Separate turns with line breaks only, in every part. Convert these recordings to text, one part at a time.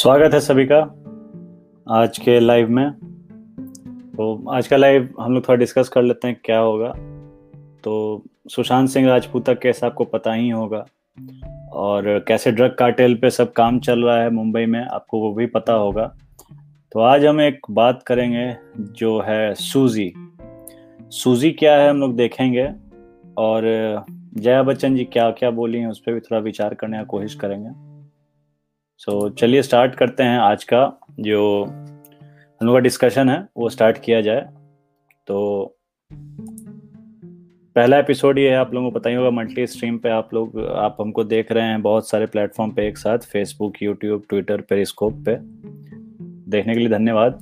स्वागत है सभी का आज के लाइव में। तो आज का लाइव हम लोग थोड़ा डिस्कस कर लेते हैं क्या होगा। तो सुशांत सिंह राजपूत का केस आपको पता ही होगा। और कैसे ड्रग कार्टेल पे सब काम चल रहा है मुंबई में, आपको वो भी पता होगा। तो आज हम एक बात करेंगे जो है सूजी सूजी क्या है हम लोग देखेंगे। और जया बच्चन जी क्या क्या बोली हैं, उस पर भी थोड़ा विचार करने की कोशिश करेंगे। सो so, चलिए स्टार्ट करते हैं आज का जो हम लोग का डिस्कशन है वो स्टार्ट किया जाए। तो पहला एपिसोड ये है आप लोगों को पता ही होगा मंथली स्ट्रीम पे आप लोग आप हमको देख रहे हैं बहुत सारे प्लेटफॉर्म पे एक साथ फेसबुक यूट्यूब ट्विटर पेरिस्कोप पे। देखने के लिए धन्यवाद।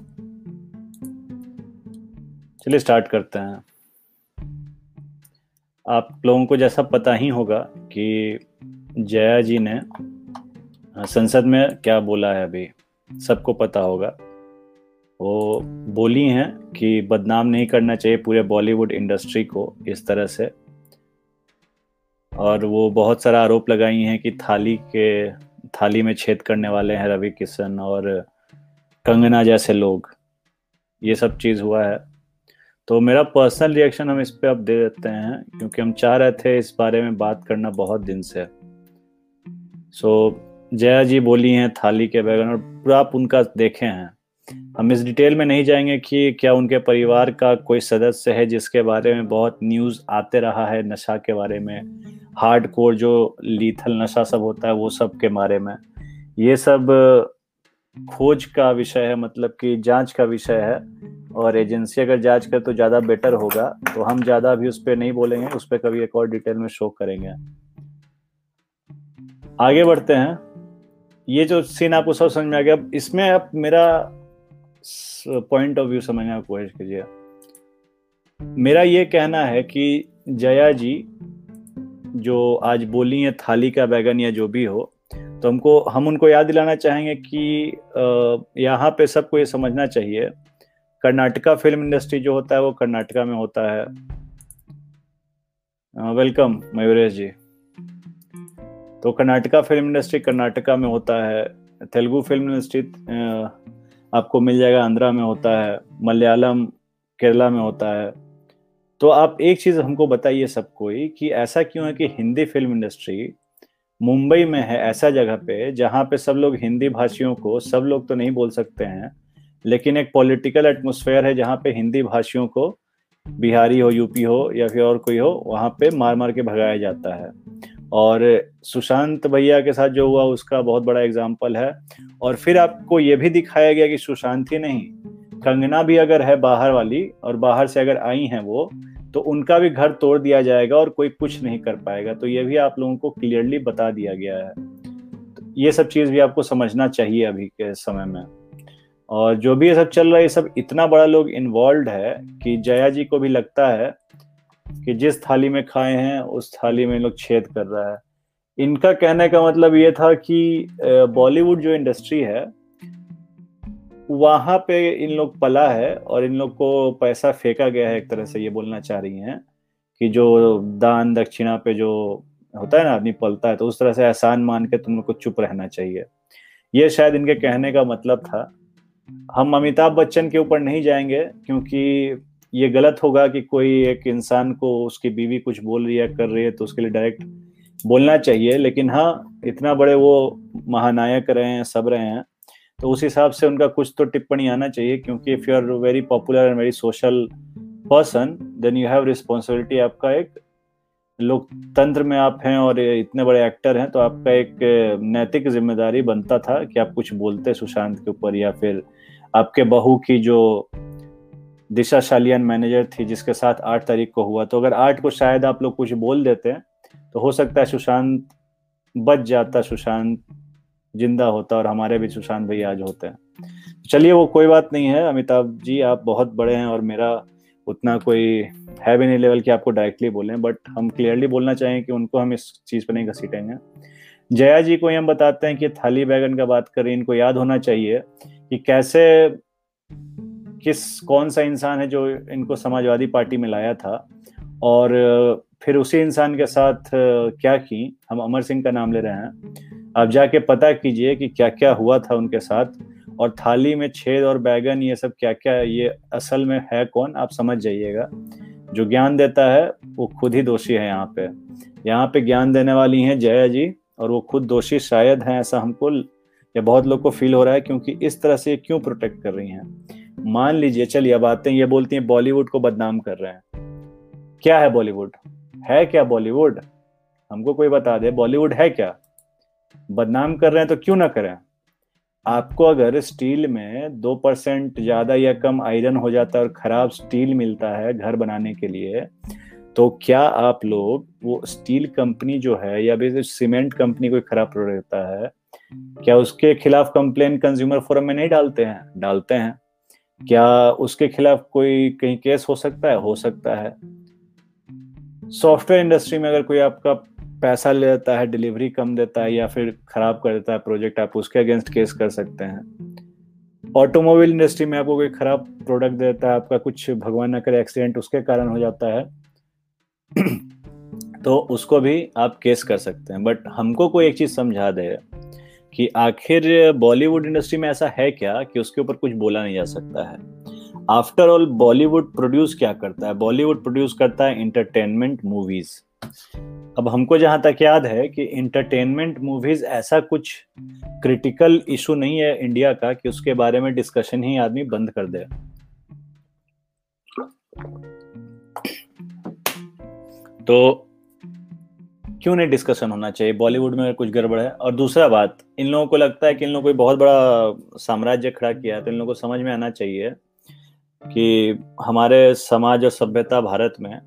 चलिए स्टार्ट करते हैं। आप लोगों को जैसा पता ही होगा कि जया जी ने संसद में क्या बोला है अभी? सबको पता होगा। वो बोली हैं कि बदनाम नहीं करना चाहिए पूरे बॉलीवुड इंडस्ट्री को इस तरह से। और वो बहुत सारा आरोप लगाई हैं कि थाली के थाली में छेद करने वाले हैं रवि किशन और कंगना जैसे लोग। ये सब चीज़ हुआ है। तो मेरा पर्सनल रिएक्शन हम इस पर अब दे देते हैं क्योंकि हम चाह रहे थे इस बारे में बात करना बहुत दिन से। सो so, जया जी बोली हैं थाली के बैगन और पूरा आप उनका देखे हैं। हम इस डिटेल में नहीं जाएँगे कि क्या उनके परिवार का कोई सदस्य है जिसके बारे में बहुत न्यूज़ आते रहा है, नशा के बारे में हार्ड कोर जो लीथल नशा सब होता है वो सब के बारे में। ये सब खोज का विषय है मतलब कि जाँच का विषय है और एजेंसी अगर जाँच करे तो ज़्यादा बेटर होगा। तो हम ज़्यादा अभी उस पर नहीं बोलेंगे, उस पर कभी एक और डिटेल में शो करेंगे। आगे बढ़ते हैं। ये जो सीन आपको सब समझ में आ गया इसमें आप मेरा पॉइंट ऑफ़ व्यू समझने की कोशिश कीजिए। मेरा ये कहना है कि जया जी जो आज बोली है, थाली का बैगन या जो भी हो तो हमको, हम उनको याद दिलाना चाहेंगे कि यहाँ पे सबको ये समझना चाहिए, कर्नाटका फ़िल्म इंडस्ट्री जो होता है, वो कर्नाटका में होता है। वेलकम मयूरेश जी। तो कर्नाटका फ़िल्म इंडस्ट्री कर्नाटका में होता है, तेलुगु फ़िल्म इंडस्ट्री आपको मिल जाएगा आंध्रा में होता है, मलयालम केरला में होता है। तो आप एक चीज़ हमको बताइए सबको ही कि ऐसा क्यों है कि हिंदी फ़िल्म इंडस्ट्री मुंबई में है ऐसा जगह पे जहाँ पे सब लोग हिंदी भाषियों को, सब लोग तो नहीं बोल सकते हैं, लेकिन एक पॉलिटिकल एटमोसफेयर है जहाँ पे हिंदी भाषियों को बिहारी हो, यूपी हो या फिर और कोई हो, वहाँ पे मार मार के भगाया जाता है। और सुशांत भैया के साथ जो हुआ, उसका बहुत बड़ा एग्ज़ाम्पल है। और फिर आपको ये भी दिखाया गया कि सुशांत ही नहीं, कंगना भी अगर है बाहर वाली और बाहर से अगर आई हैं वो तो उनका भी घर तोड़ दिया जाएगा और कोई कुछ नहीं कर पाएगा। तो ये भी आप लोगों को क्लियरली बता दिया गया है। तो ये सब चीज़ भी आपको समझना चाहिए अभी के समय में। और जो भी ये सब चल रहा है, ये सब इतना बड़ा लोग इन्वॉल्व है कि जया जी को भी लगता है कि जिस थाली में खाए हैं, उस थाली में लोग छेद कर रहा है। इनका कहने का मतलब ये था कि बॉलीवुड जो इंडस्ट्री है, वहाँ पे इन लोग पला है और इन लोग को पैसा फेंका गया है एक तरह से ये बोलना चाह रही हैं कि जो दान दक्षिणा पे जो होता है ना आदमी पलता है तो उस तरह से एहसान मान के तुम लोग को चुप रहना चाहिए। ये शायद इनके कहने का मतलब था। हम अमिताभ बच्चन के ऊपर नहीं जाएँगे, क्योंकि ये गलत होगा कि कोई एक इंसान को उसकी बीवी कुछ बोल रही है, कर रही है तो उसके लिए डायरेक्ट बोलना चाहिए। लेकिन हाँ इतना बड़े वो महानायक रहे हैं, सब रहे हैं तो उस हिसाब से उनका कुछ तो टिप्पणी आना चाहिए, क्योंकि if you are very popular and very social person then you have responsibility आपका एक लोकतंत्र में आप हैं और इतने बड़े एक्टर हैं तो आपका एक नैतिक ज़िम्मेदारी बनता था कि आप कुछ बोलते सुशांत के ऊपर या फिर आपके बहू की जो दिशा शालियन मैनेजर थी, जिसके साथ आठ तारीख को हुआ। तो अगर आठ को शायद आप लोग कुछ बोल देते तो हो सकता है सुशांत बच जाता, सुशांत ज़िंदा होता और हमारे भी सुशांत भैया आज होते हैं। चलिए, वो कोई बात नहीं है। अमिताभ जी, आप बहुत बड़े हैं और मेरा उतना कोई है भी नहीं लेवल कि आपको डायरेक्टली बोले बट हम क्लियरली बोलना चाहें कि उनको हम इस चीज़ पर नहीं घसीटेंगे। जया जी को हम बताते हैं कि थाली बैगन का बात करें, इनको याद होना चाहिए कि कैसे किस, कौन सा इंसान है जो इनको समाजवादी पार्टी में लाया था? और फिर उसी इंसान के साथ क्या की? हम अमर सिंह का नाम ले रहे हैं। आप जाके पता कीजिए कि क्या क्या हुआ था उनके साथ। और थाली में छेद और बैगन, ये सब क्या क्या ये असल में है कौन? आप समझ जाइएगा। जो ज्ञान देता है, वो खुद ही दोषी है यहाँ पे। यहाँ पे ज्ञान देने वाली हैं जया जी, और वो खुद दोषी शायद हैं ऐसा हमको या बहुत लोग को फील हो रहा है, क्योंकि इस तरह से क्यों प्रोटेक्ट कर रही हैं? मान लीजिए, चलिए अब आते हैं, ये बोलती हैं, बॉलीवुड को बदनाम कर रहे हैं। क्या है बॉलीवुड? है क्या बॉलीवुड? हमको कोई बता दे, बॉलीवुड है क्या? बदनाम कर रहे हैं तो क्यों ना करें? आपको अगर स्टील में दो परसेंट ज़्यादा या कम आयरन हो जाता है और खराब स्टील मिलता है घर बनाने के लिए तो क्या आप लोग वो स्टील कंपनी जो है या फिर सीमेंट कंपनी कोई खराब प्रोडक्ट है, क्या उसके खिलाफ कंप्लेन कंज्यूमर फोरम में नहीं डालते हैं? डालते हैं। क्या उसके खिलाफ कोई कहीं केस हो सकता है? हो सकता है। सॉफ्टवेयर इंडस्ट्री में अगर कोई आपका पैसा ले लेता है, डिलीवरी कम देता है या फिर खराब कर देता है प्रोजेक्ट, आप उसके अगेंस्ट केस कर सकते हैं। ऑटोमोबाइल इंडस्ट्री में आपको कोई खराब प्रोडक्ट देता है, आपका कुछ भगवान न करे, एक्सीडेंट उसके कारण हो जाता है तो उसको भी आप केस कर सकते हैं। बट हमको कोई एक चीज़ समझा दे कि आखिर बॉलीवुड इंडस्ट्री में ऐसा है क्या कि उसके ऊपर कुछ बोला नहीं जा सकता है? आफ्टर ऑल बॉलीवुड प्रोड्यूस क्या करता है? बॉलीवुड प्रोड्यूस करता है इंटरटेनमेंट मूवीज़ अब हमको जहाँ तक याद है कि इंटरटेनमेंट मूवीज़ ऐसा कुछ क्रिटिकल इशू नहीं है इंडिया का कि उसके बारे में डिस्कशन ही आदमी बंद कर दे। तो क्यों नहीं डिस्कशन होना चाहिए? बॉलीवुड में कुछ गड़बड़ है। और दूसरा बात, इन लोगों को लगता है कि इन लोगों को बहुत बड़ा साम्राज्य खड़ा किया है तो इन लोगों को समझ में आना चाहिए कि हमारे समाज और सभ्यता भारत में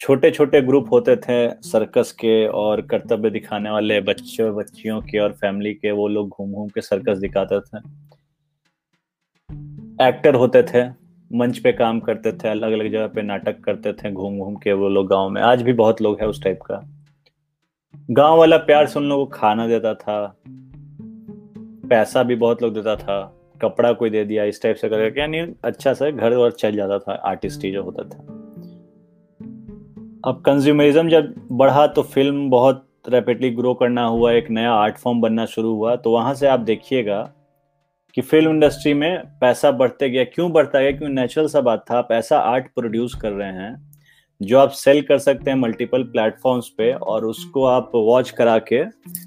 छोटे छोटे ग्रुप होते थे सर्कस के और कर्तव्य दिखाने वाले बच्चों बच्चियों के और फैमिली के, वो लोग घूम घूम के सर्कस दिखाते थे। एक्टर होते थे, मंच पे काम करते थे अलग अलग जगह पे नाटक करते थे घूम घूम के वो लोग गाँव में। आज भी बहुत लोग हैं उस टाइप का। गाँव वाला प्यार से उन लोगों को खाना देता था, पैसा भी बहुत लोग देता था, कपड़ा कोई दे दिया, इस टाइप से करके, यानी अच्छा सा घर और चल जाता था आर्टिस्ट ही जो होता था। अब कंज्यूमरिज्म जब बढ़ा तो फ़िल्म बहुत रैपिडली ग्रो करना हुआ, एक नया आर्ट फॉर्म बनना शुरू हुआ तो वहाँ से आप देखिएगा कि फ़िल्म इंडस्ट्री में पैसा बढ़ते गया, क्यों बढ़ता गया, क्यों नेचुरल सा बात था, आप ऐसा आर्ट प्रोड्यूस कर रहे हैं जो आप सेल कर सकते हैं मल्टीपल प्लेटफॉर्म्स पे और उसको आप वॉच करा के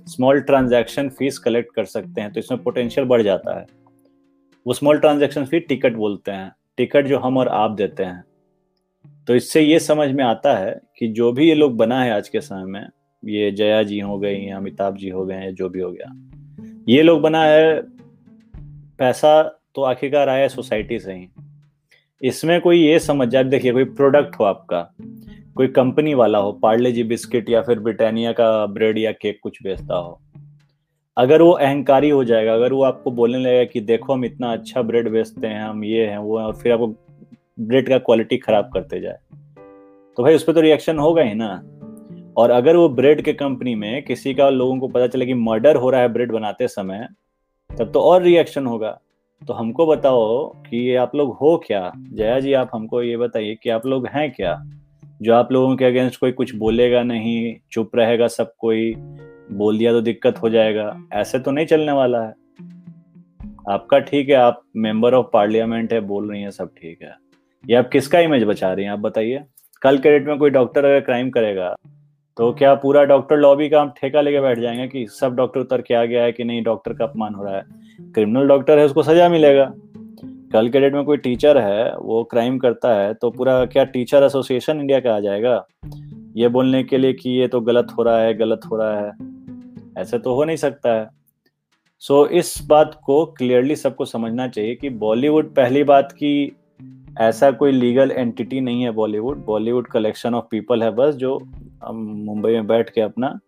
स्मॉल ट्रांजैक्शन फ़ीस कलेक्ट कर सकते हैं तो इसमें पोटेंशियल बढ़ जाता है। वो स्मॉल ट्रांजैक्शन फ़ी टिकट बोलते हैं। टिकट जो हम और आप देते हैं। तो इससे ये समझ में आता है कि जो भी ये लोग बना है आज के समय में, ये जया जी हो गई अमिताभ जी हो गए जो भी हो गया, ये लोग बना है पैसा तो आखिरकार आया सोसाइटी से ही। इसमें कोई ये समझ जाए, देखिए, कोई प्रोडक्ट हो आपका, कोई कंपनी वाला हो, पार्ले जी बिस्किट या फिर ब्रिटानिया का ब्रेड या केक कुछ बेचता हो, अगर वो अहंकारी हो जाएगा, अगर वो आपको बोलने लगेगा कि देखो हम इतना अच्छा ब्रेड बेचते हैं, हम ये हैं, वो हैं, और फिर आपको ब्रेड का क्वालिटी खराब करते जाए तो भाई उस पर तो रिएक्शन होगा ही ना। और अगर वो ब्रेड के कंपनी में किसी का लोगों को पता चले कि मर्डर हो रहा है ब्रेड बनाते समय, तब तो और रिएक्शन होगा। तो हमको बताओ कि ये आप लोग हो क्या? जया जी, आप हमको ये बताइए कि आप लोग हैं क्या? जो आप लोगों के अगेंस्ट कोई कुछ बोलेगा नहीं, चुप रहेगा सब कोई, बोल दिया तो दिक्कत हो जाएगा, ऐसे तो नहीं चलने वाला है। आपका ठीक है, आप मेंबर ऑफ़ पार्लियामेंट है, बोल रही हैं, सब ठीक है। ये आप किसका इमेज बचा रही हैं, आप बताइए। कल के डेट में कोई डॉक्टर अगर क्राइम करेगा तो क्या पूरा डॉक्टर लॉबी का हम ठेका लेके बैठ जाएँगे कि सब डॉक्टर उतर के आ गया है कि नहीं डॉक्टर का अपमान हो रहा है? क्रिमिनल डॉक्टर है उसको सजा मिलेगा। कल के डेट में कोई टीचर है वो क्राइम करता है तो पूरा क्या टीचर एसोसिएशन इंडिया का आ जाएगा? ये बोलने के लिए कि ये तो गलत हो रहा है गलत हो रहा है। ऐसे तो हो नहीं सकता है। सो so, इस बात को क्लियरली सबको समझना चाहिए कि बॉलीवुड पहली बात की ऐसा कोई लीगल एंटिटी नहीं है Bollywood Bollywood collection of people है बस जो मुंबई में बैठ के अपना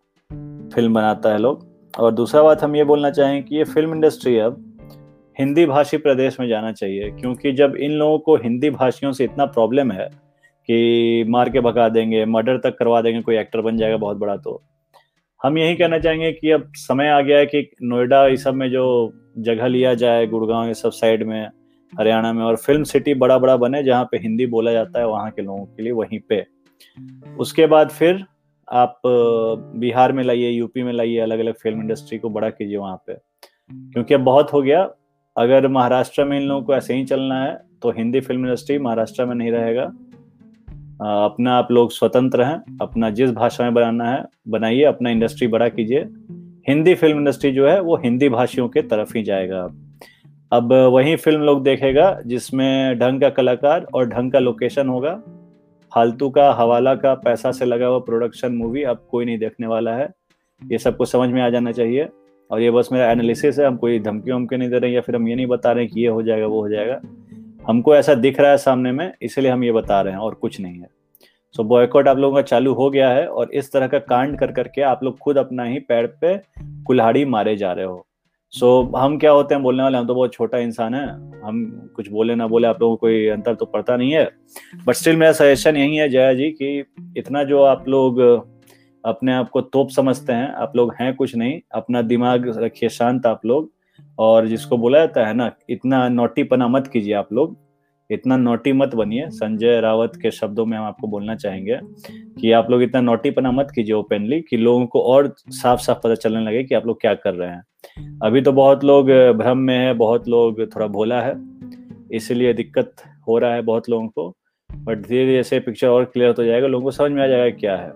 फ़िल्म बनाता है लोग। और दूसरा बात हम ये बोलना चाहें कि ये फ़िल्म इंडस्ट्री अब हिंदी भाषी प्रदेश में जाना चाहिए, क्योंकि जब इन लोगों को हिंदी भाषियों से इतना प्रॉब्लम है कि मार के भगा देंगे मर्डर तक करवा देंगे, कोई एक्टर बन जाएगा बहुत बड़ा तो हम यही कहना चाहेंगे कि अब समय आ गया है कि नोएडा इस सब में जो जगह लिया जाए, गुड़गांव ये सब साइड में, हरियाणा में, और फ़िल्म सिटी बड़ा बड़ा बने जहाँ पे हिंदी बोला जाता है वहाँ के लोगों के लिए, वहीं पे। उसके बाद फिर आप बिहार में लाइए, यूपी में लाइए अलग अलग फ़िल्म इंडस्ट्री को बड़ा कीजिए वहाँ पे। क्योंकि अब बहुत हो गया। अगर महाराष्ट्र में इन लोगों को ऐसे ही चलना है तो हिंदी फ़िल्म इंडस्ट्री महाराष्ट्र में नहीं रहेगा। अपना आप लोग स्वतंत्र हैं, अपना जिस भाषा में बनाना है, बनाइए, अपना इंडस्ट्री बड़ा कीजिए। हिंदी फ़िल्म इंडस्ट्री जो है, वो हिंदी भाषियों के तरफ़ ही जाएगा। अब वही फ़िल्म लोग देखेगा, जिसमें ढंग का कलाकार और ढंग का लोकेशन होगा। फालतू का हवाला का पैसा से लगा हुआ प्रोडक्शन मूवी अब कोई नहीं देखने वाला है। ये सबको समझ में आ जाना चाहिए। और ये बस मेरा एनालिसिस है हम कोई धमकी वमकी नहीं दे रहे या फिर हम ये नहीं बता रहे हैं कि ये हो जाएगा वो हो जाएगा। हमको ऐसा दिख रहा है सामने में इसलिए हम ये बता रहे हैं और कुछ नहीं है। सो so, बॉयकॉट आप लोगों का चालू हो गया है और इस तरह का कांड कर करके आप लोग खुद अपना ही पैर पे कुल्हाड़ी मारे जा रहे हो। सो so, हम क्या होते हैं? बोलने वाले हम तो बहुत छोटा इंसान है। हम कुछ बोले ना बोले आप लोगों को कोई अंतर तो पड़ता नहीं है। बट स्टिल मेरा सजेशन यही है जया जी कि इतना जो आप लोग अपने आप को तोप समझते हैं आप लोग हैं कुछ नहीं अपना दिमाग रखिए शांत आप लोग। और जिसको बोला जाता है ना इतना नोटीपना मत कीजिए आप लोग। इतना नोटी मत बनिए। संजय रावत के शब्दों में हम आपको बोलना चाहेंगे कि आप लोग इतना नोटीपना मत कीजिए ओपनली कि लोगों को और साफ़ साफ़ पता चलने लगे कि आप लोग क्या कर रहे हैं। अभी तो बहुत लोग भ्रम में है बहुत लोग थोड़ा भोला है इसलिए दिक्कत हो रहा है बहुत लोगों को बट धीरे धीरे से पिक्चर और क्लियर हो जाएगा लोगों को समझ में आ जाएगा क्या है।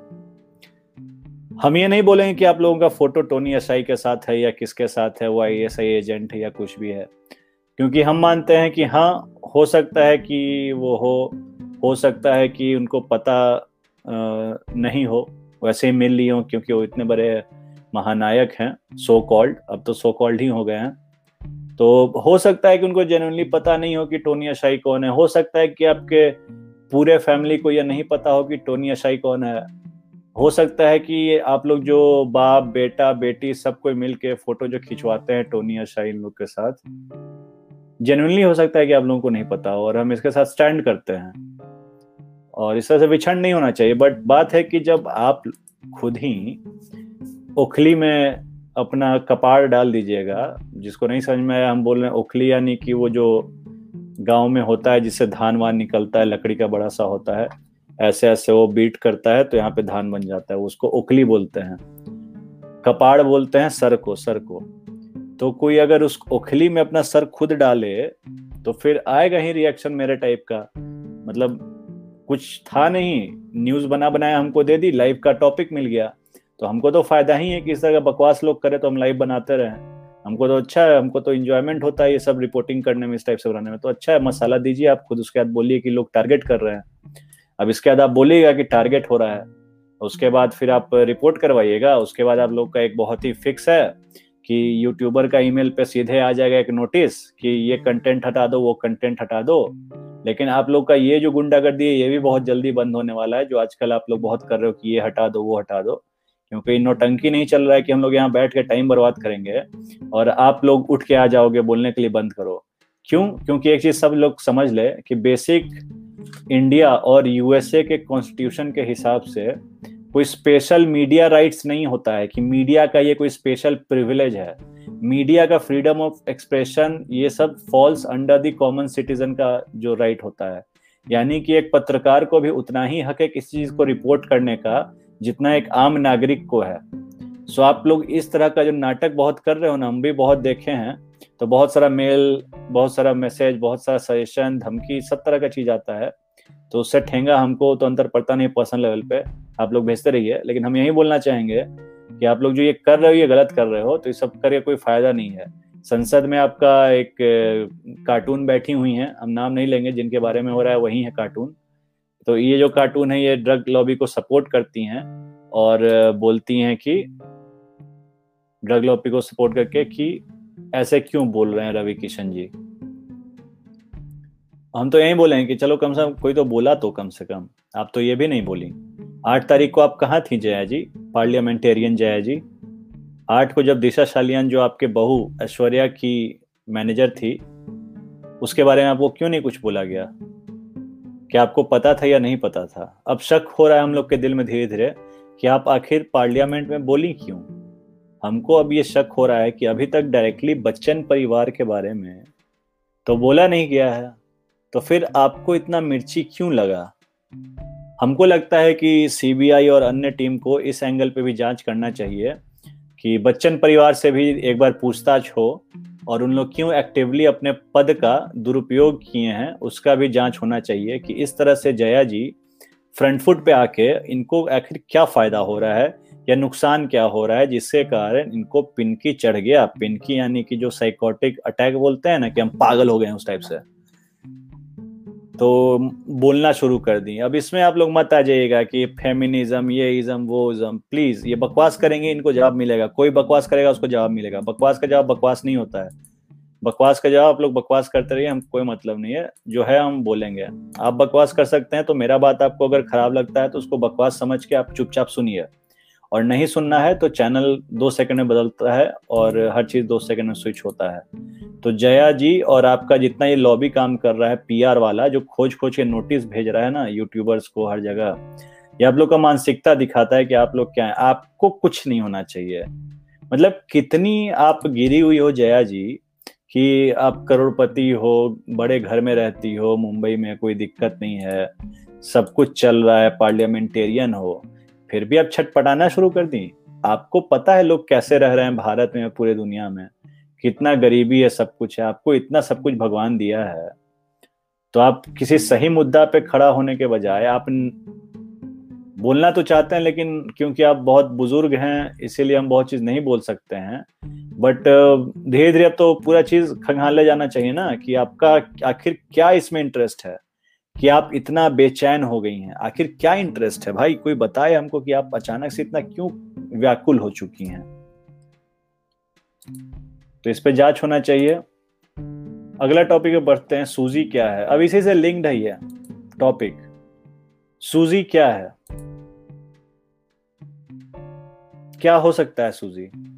हम ये नहीं बोलेंगे कि आप लोगों का फ़ोटो टोनी एसआई के साथ है या किसके साथ है वो आई एस आई एजेंट है या कुछ भी है क्योंकि हम मानते हैं कि हाँ हो सकता है कि वो हो हो सकता है कि उनको पता नहीं हो। वैसे ही मिल लिए हो, क्योंकि वो इतने बड़े महानायक हैं सो कॉल्ड अब तो सो कॉल्ड ही हो गए हैं। तो हो सकता है कि उनको जेनुअनली पता नहीं हो कि टोनी अशाई कौन है। हो सकता है कि आपके पूरे फैमिली को यह नहीं पता हो कि टोनी अशाई कौन है। हो सकता है कि आप लोग जो बाप, बेटा, बेटी, सब कोई मिल के फ़ोटो जो खिंचवाते हैं टोनी या इन लोग के साथ जेनुअनली हो सकता है कि आप लोगों को नहीं पता हो और हम इसके साथ स्टैंड करते हैं। और इस तरह से विछड़ नहीं होना चाहिए बट बात है कि जब आप खुद ही ओखली में अपना कपाड़ डाल दीजिएगा जिसको नहीं समझ में आया हम बोल रहे हैं ओखली यानी कि वो जो गाँव में होता है जिससे धान वान निकलता है लकड़ी का बड़ा सा होता है ऐसे ऐसे वो बीट करता है तो यहाँ पे धान बन जाता है उसको उकली बोलते हैं। कपाड़ बोलते हैं सर को सर को तो कोई अगर उस ओखली में अपना सर खुद डाले तो फिर आएगा ही रिएक्शन मेरे टाइप का। मतलब कुछ था नहीं न्यूज़ बना बनाया हमको दे दी लाइव का टॉपिक मिल गया। तो हमको तो फ़ायदा ही है कि इस तरह का बकवास लोग करे तो हम लाइव बनाते रहे। हमको तो अच्छा है, हमको तो इंजॉयमेंट होता है ये सब रिपोर्टिंग करने में, इस टाइप से बनाने में। तो अच्छा है, मसाला दीजिए आप खुद, उसके बाद बोलिए कि लोग टारगेट कर रहे हैं। अब इसके बाद आप बोलिएगा कि टारगेट हो रहा है, उसके बाद फिर आप रिपोर्ट करवाइएगा, उसके बाद आप लोग का एक बहुत ही फिक्स है। कि यूट्यूबर का ईमेल पे सीधे आ जाएगा एक नोटिस कि ये कंटेंट हटा दो वो कंटेंट हटा दो। लेकिन आप लोग का ये जो गुंडागर्दी है ये भी बहुत जल्दी बंद होने वाला है जो आजकल आप लोग बहुत कर रहे हो कि ये हटा दो वो हटा दो। क्योंकि नोटंकी नहीं चल रहा है कि हम लोग यहाँ बैठ के टाइम बर्बाद करेंगे और आप लोग उठ के आ जाओगे बोलने के लिए बंद करो। क्यों? क्योंकि एक चीज़ सब लोग समझ ले कि बेसिक इंडिया और यूएसए के कॉन्स्टिट्यूशन के हिसाब से कोई स्पेशल मीडिया राइट्स नहीं होता है कि मीडिया का ये कोई स्पेशल प्रिविलेज है। मीडिया का फ्रीडम ऑफ़ एक्सप्रेशन ये सब falls under the common citizen का जो राइट होता है। यानी कि एक पत्रकार को भी उतना ही हक है किसी चीज़ को रिपोर्ट करने का, जितना एक आम नागरिक को है। सो आप लोग इस तरह का जो नाटक बहुत कर रहे हो ना, हम भी बहुत देखे हैं तो बहुत सारा मेल बहुत सारा मैसेज बहुत सारा सजेशन धमकी, सब तरह का चीज़ आता है। तो उससे ठेंगा हमको तो अंतर पड़ता नहीं पर्सनल लेवल पे। आप लोग भेजते रहिए, लेकिन हम यही बोलना चाहेंगे कि आप लोग जो ये कर रहे हो, ये गलत कर रहे हो तो ये सब करके कोई फ़ायदा नहीं है। संसद में आपका एक कार्टून बैठी हुई है, हम नाम नहीं लेंगे, जिनके बारे में हो रहा है वही है कार्टून। तो ये जो कार्टून है, ये ड्रग लॉबी को सपोर्ट करती हैं और बोलती हैं कि, ड्रग लॉबी को सपोर्ट करके कि ऐसे क्यों बोल रहे हैं रवि किशन जी? हम तो यही बोले कि चलो कम से कम, कोई तो बोला तो कम से कम। आप तो ये भी नहीं बोली। आठ तारीख को आप कहाँ थी जया जी? पार्लियामेंटेरियन जया जी। आठ को जब दिशा शालियान, जो आपके बहू ऐश्वर्या की मैनेजर थी, उसके बारे में आपको क्यों नहीं कुछ बोला गया? क्या आपको पता था या नहीं पता था? अब शक हो रहा है हम लोग के दिल में धीरे धीरे कि आप आखिर पार्लियामेंट में बोली क्यों? हमको अब ये शक हो रहा है कि अभी तक डायरेक्टली बच्चन परिवार के बारे में तो बोला नहीं गया है। तो फिर आपको इतना मिर्ची क्यों लगा? हमको लगता है कि सीबीआई और अन्य टीम को इस एंगल पे भी जाँच करना चाहिए कि बच्चन परिवार से भी एक बार पूछताछ हो और उन लोग क्यों एक्टिवली अपने पद का दुरुपयोग किए हैं, उसका भी जाँच होना चाहिए कि इस तरह से जया जी फ्रंट फुट पे आके इनको आखिर क्या फ़ायदा हो रहा है या नुकसान क्या हो रहा है, जिसके कारण इनको पिनकी चढ़ गया। पिनकी यानी कि जो साइकोटिक अटैक बोलते हैं ना कि हम पागल हो गए हैं उस टाइप से। तो बोलना शुरू कर दी। अब इसमें आप लोग मत आ जाइएगा कि फेमिनिज्म ये इज्म वो इज्म प्लीज़ ये बकवास करेंगे, इनको जवाब मिलेगा। कोई बकवास करेगा, उसको जवाब मिलेगा। बकवास का जवाब बकवास नहीं होता है। बकवास का जवाब आप लोग बकवास करते रहिए, हम कोई मतलब नहीं है। जो है, हम बोलेंगे। आप बकवास कर सकते हैं तो मेरा बात आपको अगर खराब लगता है तो उसको बकवास समझ के आप चुपचाप सुनिए। और नहीं सुनना है तो चैनल दो सेकंड में बदलता है और हर चीज़ दो सेकंड में स्विच होता है। तो जया जी और आपका जितना ये लॉबी काम कर रहा है पीआर वाला जो खोज खोज के नोटिस भेज रहा है ना यूट्यूबर्स को हर जगह ये आप लोग का मानसिकता दिखाता है कि आप लोग क्या है? आपको कुछ नहीं होना चाहिए। मतलब कितनी आप गिरी हुई हो जया जी कि आप करोड़पति हो बड़े घर में रहती हो मुंबई में कोई दिक्कत नहीं है सब कुछ चल रहा है पार्लियामेंटेरियन हो फिर भी आप छटपटाना शुरू कर दी। आपको पता है लोग कैसे रह रहे हैं भारत में पूरे दुनिया में? कितना गरीबी है सब कुछ है, आपको इतना सब कुछ भगवान दिया है। तो आप किसी सही मुद्दा पे खड़ा होने के बजाय आप बोलना तो चाहते हैं लेकिन क्योंकि आप बहुत बुज़ुर्ग हैं, इसीलिए हम बहुत चीज़ नहीं बोल सकते हैं। बट धीरे धीरे तो पूरा चीज़ खंगाल ले जाना चाहिए ना कि आपका आखिर क्या इसमें इंटरेस्ट है? कि आप इतना बेचैन हो गई हैं। आखिर क्या इंटरेस्ट है? भाई, कोई बताए हमको कि आप अचानक से इतना क्यों व्याकुल हो चुकी हैं? तो इस पे जाँच होना चाहिए। अगला टॉपिक पे बढ़ते हैं। सूजी क्या है? अब इसी से लिंक्ड है ये टॉपिक सूजी क्या है? क्या हो सकता है सूजी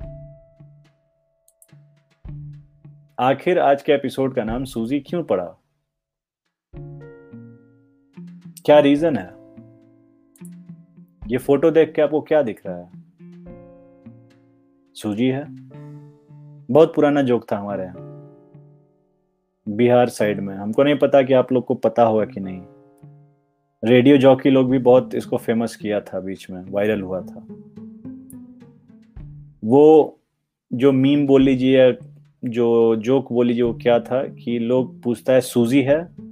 आखिर आज के एपिसोड का नाम सूजी क्यों पड़ा? क्या रीजन है? ये फ़ोटो देख के आपको क्या दिख रहा है? सूजी है? बहुत पुराना जोक था हमारे यहाँ। बिहार साइड में। हमको नहीं पता कि आप लोग को पता होगा कि नहीं। रेडियो जॉकी लोग भी बहुत इसको फ़ेमस किया था बीच में। वायरल हुआ था। वो जो मीम बोल लीजिए जो जोक बोल लीजिए वो क्या था कि लोग पूछता है, सूजी है?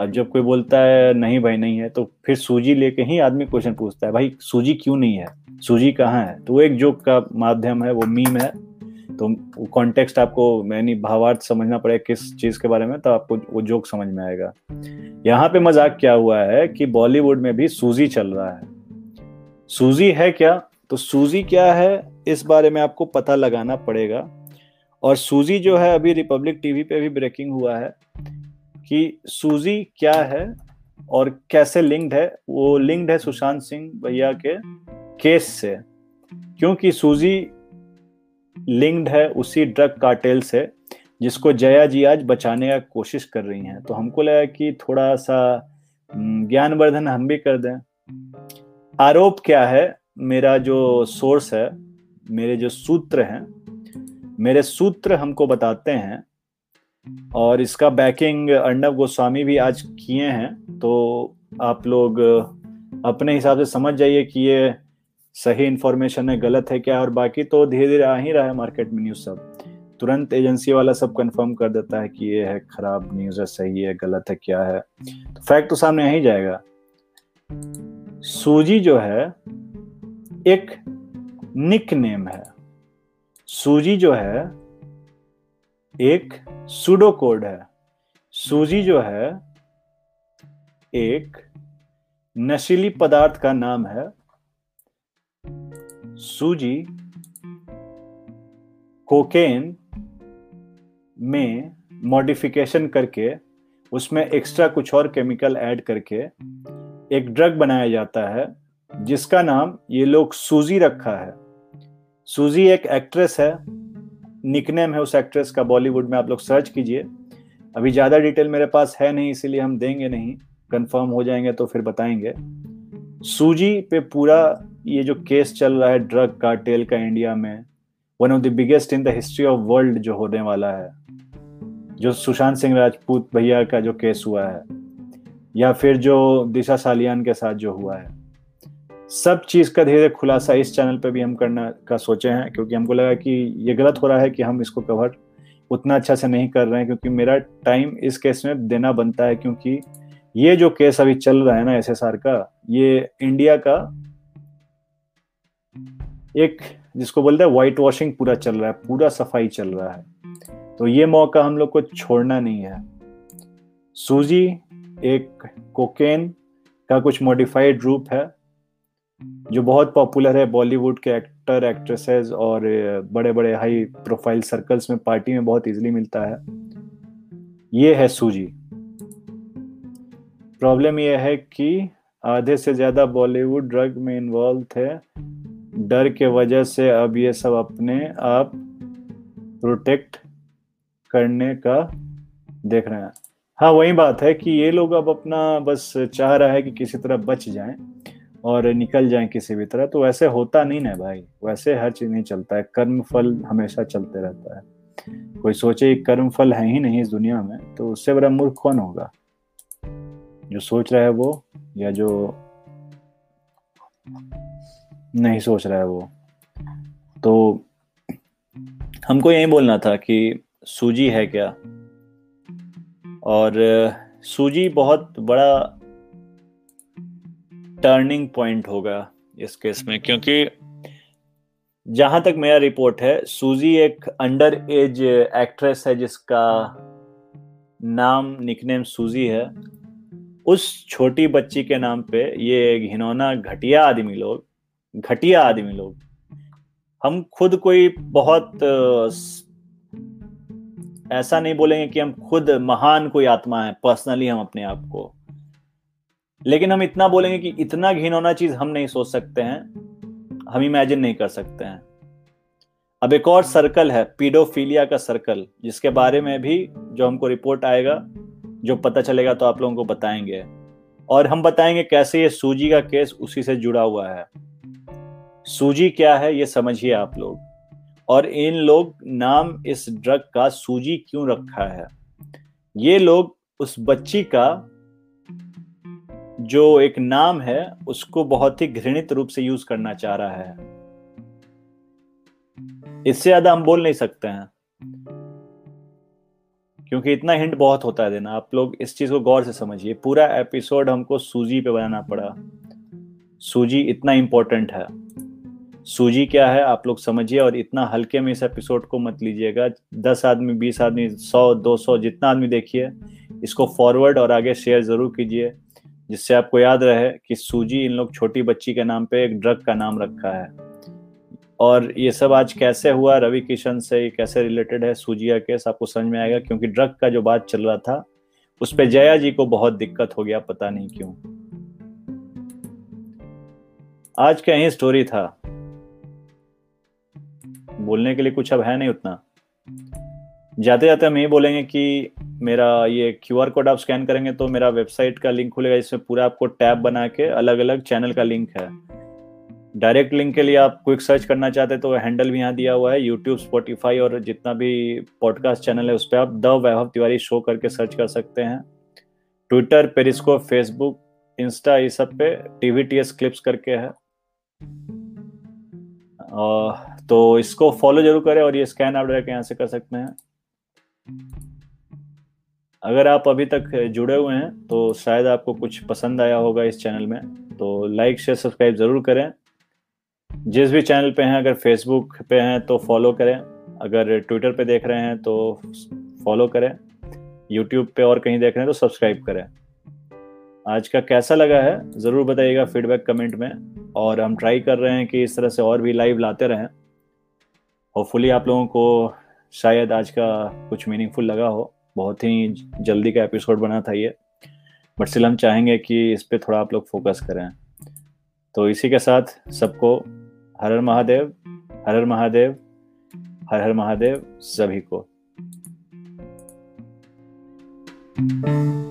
अब जब कोई बोलता है, नहीं भाई, नहीं है तो फिर सूजी लेके ही आदमी क्वेश्चन पूछता है, भाई, सूजी क्यों नहीं है? सूजी कहाँ है? तो वो एक जोक का माध्यम है, वो मीम है। तो वो कॉन्टेक्स्ट आपको यानी भावार्थ समझना पड़ेगा किस चीज़ के बारे में तो आपको वो जोक समझ में आएगा। यहाँ पे मज़ाक क्या हुआ है कि बॉलीवुड में भी सूजी चल रहा है। सूजी है क्या? तो सूजी क्या है, इस बारे में आपको पता लगाना पड़ेगा। और सूजी जो है, अभी रिपब्लिक टीवी पे भी ब्रेकिंग हुआ है। कि सूजी क्या है और कैसे लिंक्ड है? वो लिंक्ड है सुशांत सिंह भैया के केस से। क्योंकि सूजी लिंक्ड है उसी ड्रग कार्टेल से, जिसको जया जी आज बचाने का कोशिश कर रही हैं। तो हमको लगा कि थोड़ा सा ज्ञानवर्धन हम भी कर दें। आरोप क्या है? मेरा जो सोर्स है, मेरे जो सूत्र हैं, मेरे सूत्र हमको बताते हैं और इसका बैकिंग अर्णव गोस्वामी भी आज किए हैं तो आप लोग अपने हिसाब से समझ जाइए कि ये सही इंफॉर्मेशन है, गलत है क्या, और बाकी तो धीरे धीरे आ ही रहा है मार्केट में न्यूज़ सब। तुरंत एजेंसी वाला सब कंफर्म कर देता है कि ये है खराब न्यूज़ है, सही है, गलत है, क्या है। तो फैक्ट तो सामने आ ही जाएगा। सूजी जो है, एक निक नेम है। सूजी जो है एक सुडो कोड है। सूजी जो है, एक नशीली पदार्थ का नाम है। सूजी कोकेन में मॉडिफिकेशन करके, उसमें एक्स्ट्रा कुछ और केमिकल ऐड करके एक ड्रग बनाया जाता है, जिसका नाम ये लोग सूजी रखा है। सूजी एक एक्ट्रेस है। निकनेम है उस एक्ट्रेस का बॉलीवुड में, आप लोग सर्च कीजिए। अभी ज़्यादा डिटेल मेरे पास है नहीं, इसीलिए हम देंगे नहीं। कंफर्म हो जाएँगे तो फिर बताएँगे। सूजी पे पूरा ये जो केस चल रहा है, ड्रग कार्टेल का इंडिया में one of the biggest in the history of world जो होने वाला है, जो सुशांत सिंह राजपूत भैया का जो केस हुआ है, या फिर जो दिशा सालियान के साथ जो हुआ है। सब चीज़ का धीरे धीरे खुलासा इस चैनल पे भी हम करना, का सोचे हैं, क्योंकि हमको लगा कि ये गलत हो रहा है कि हम इसको कवर उतना अच्छा से नहीं कर रहे हैं, क्योंकि मेरा टाइम इस केस में देना बनता है, क्योंकि ये जो केस अभी चल रहा है ना एसएसआर का, ये इंडिया का एक जिसको बोलते हैं व्हाइट वॉशिंग पूरा चल रहा है, पूरा सफ़ाई चल रहा है। तो ये मौका हम लोग को छोड़ना नहीं है। सूजी एक कोकेन का कुछ मॉडिफाइड रूप है जो बहुत पॉपुलर है बॉलीवुड के एक्टर एक्ट्रेसेस और बड़े बड़े हाई प्रोफ़ाइल सर्कल्स में पार्टी में बहुत इजीली मिलता है। ये है सूजी प्रॉब्लम यह है कि आधे से ज़्यादा बॉलीवुड ड्रग में इन्वॉल्व थे डर के वजह से अब ये सब अपने आप प्रोटेक्ट करने का देख रहे हैं। हाँ वही बात है कि ये लोग अब अपना बस चाह रहा है कि किसी तरह बच जाएँ। और निकल जाए किसी भी तरह तो वैसे होता नहीं ना भाई। वैसे हर चीज़ नहीं चलता है। कर्म फल हमेशा चलते रहता है। कोई सोचे कर्म फल है ही नहीं इस दुनिया में तो उससे बड़ा मूर्ख कौन होगा? जो सोच रहा है वो, या जो नहीं सोच रहा है वो? तो हमको यही बोलना था कि सूजी है क्या? और, सूजी बहुत बड़ा टर्निंग पॉइंट होगा इस केस में, क्योंकि जहाँ तक मेरा रिपोर्ट है सूजी एक अंडर एज एक्ट्रेस है, जिसका नाम निकनेम सूजी है। उस छोटी बच्ची के नाम पे ये घिनौना घटिया आदमी लोग, घटिया आदमी लोग, हम खुद कोई बहुत, ऐसा नहीं बोलेंगे कि हम खुद महान कोई आत्मा है पर्सनली हम अपने आप को। लेकिन हम इतना बोलेंगे कि इतना घिनौना चीज़ हम नहीं सोच सकते हैं, हम इमेजिन नहीं कर सकते हैं। अब एक और सर्कल है पीडोफीलिया का सर्कल जिसके बारे में भी जो हमको रिपोर्ट आएगा, जो पता चलेगा तो आप लोगों को बताएँगे। और हम बताएँगे कैसे ये सूजी का केस उसी से जुड़ा हुआ है। सूजी क्या है, ये समझिए आप लोग। और इन लोग नाम इस ड्रग का सूजी क्यों रखा है? ये लोग उस बच्ची का जो एक नाम है, उसको बहुत ही घृणित रूप से यूज़ करना चाह रहा है। इससे ज़्यादा हम बोल नहीं सकते हैं। क्योंकि इतना हिंट बहुत होता है देना। आप लोग इस चीज़ को गौर से समझिए। पूरा एपिसोड हमको सूजी पे बनाना पड़ा। सूजी इतना इंपॉर्टेंट है। सूजी क्या है, आप लोग समझिए और इतना हल्के में इस एपिसोड को मत लीजिएगा। दस आदमी, बीस आदमी, सौ, दो सौ जितना आदमी देखिए, इसको फॉरवर्ड और आगे शेयर ज़रूर कीजिए। जिससे आपको याद रहे कि सूजी इन लोग छोटी बच्ची के नाम पे एक ड्रग का नाम रखा है। और ये सब आज कैसे हुआ रवि किशन से ये कैसे रिलेटेड है, सूजिया केस आपको समझ में आएगा, क्योंकि ड्रग का जो बात चल रहा था, उस पर जया जी को बहुत दिक्कत हो गया, पता नहीं क्यों। आज का यही स्टोरी था। बोलने के लिए कुछ अब है नहीं उतना। जाते जाते हम यही बोलेंगे कि मेरा ये क्यू आर कोड आप स्कैन करेंगे तो मेरा वेबसाइट का लिंक खुलेगा जिसमें पूरा आपको टैब बना के अलग अलग चैनल का लिंक है। डायरेक्ट लिंक के लिए आप क्विक सर्च करना चाहते हैं तो हैंडल भी यहाँ दिया हुआ है यूट्यूब स्पॉटिफाई और जितना भी पॉडकास्ट चैनल है उस पर आप द वैभव तिवारी शो करके सर्च कर सकते हैं। ट्विटर पेरिस्को फेसबुक इंस्टा ये सब पे टीवी टी एस क्लिप्स करके है। तो इसको फॉलो ज़रूर करें और ये स्कैन आप डायरेक्ट यहाँ से कर सकते हैं। अगर आप अभी तक जुड़े हुए हैं तो शायद आपको कुछ पसंद आया होगा इस चैनल में तो लाइक, शेयर, सब्सक्राइब ज़रूर करें। जिस भी चैनल पे हैं, अगर फेसबुक पे हैं तो फॉलो करें। अगर ट्विटर पे देख रहे हैं तो फॉलो करें। यूट्यूब पे और कहीं देख रहे हैं तो सब्सक्राइब करें। आज का कैसा लगा है, ज़रूर बताइएगा फीडबैक कमेंट में। और हम ट्राई कर रहे हैं कि इस तरह से और भी लाइव लाते रहें। होपफुली आप लोगों को शायद आज का कुछ मीनिंगफुल लगा हो। बहुत ही जल्दी का एपिसोड बना था ये बट स्टिल हम चाहेंगे कि इस पर थोड़ा आप लोग फोकस करें। तो इसी के साथ सबको हर हर महादेव, हर हर महादेव, हर हर महादेव सभी को। thank you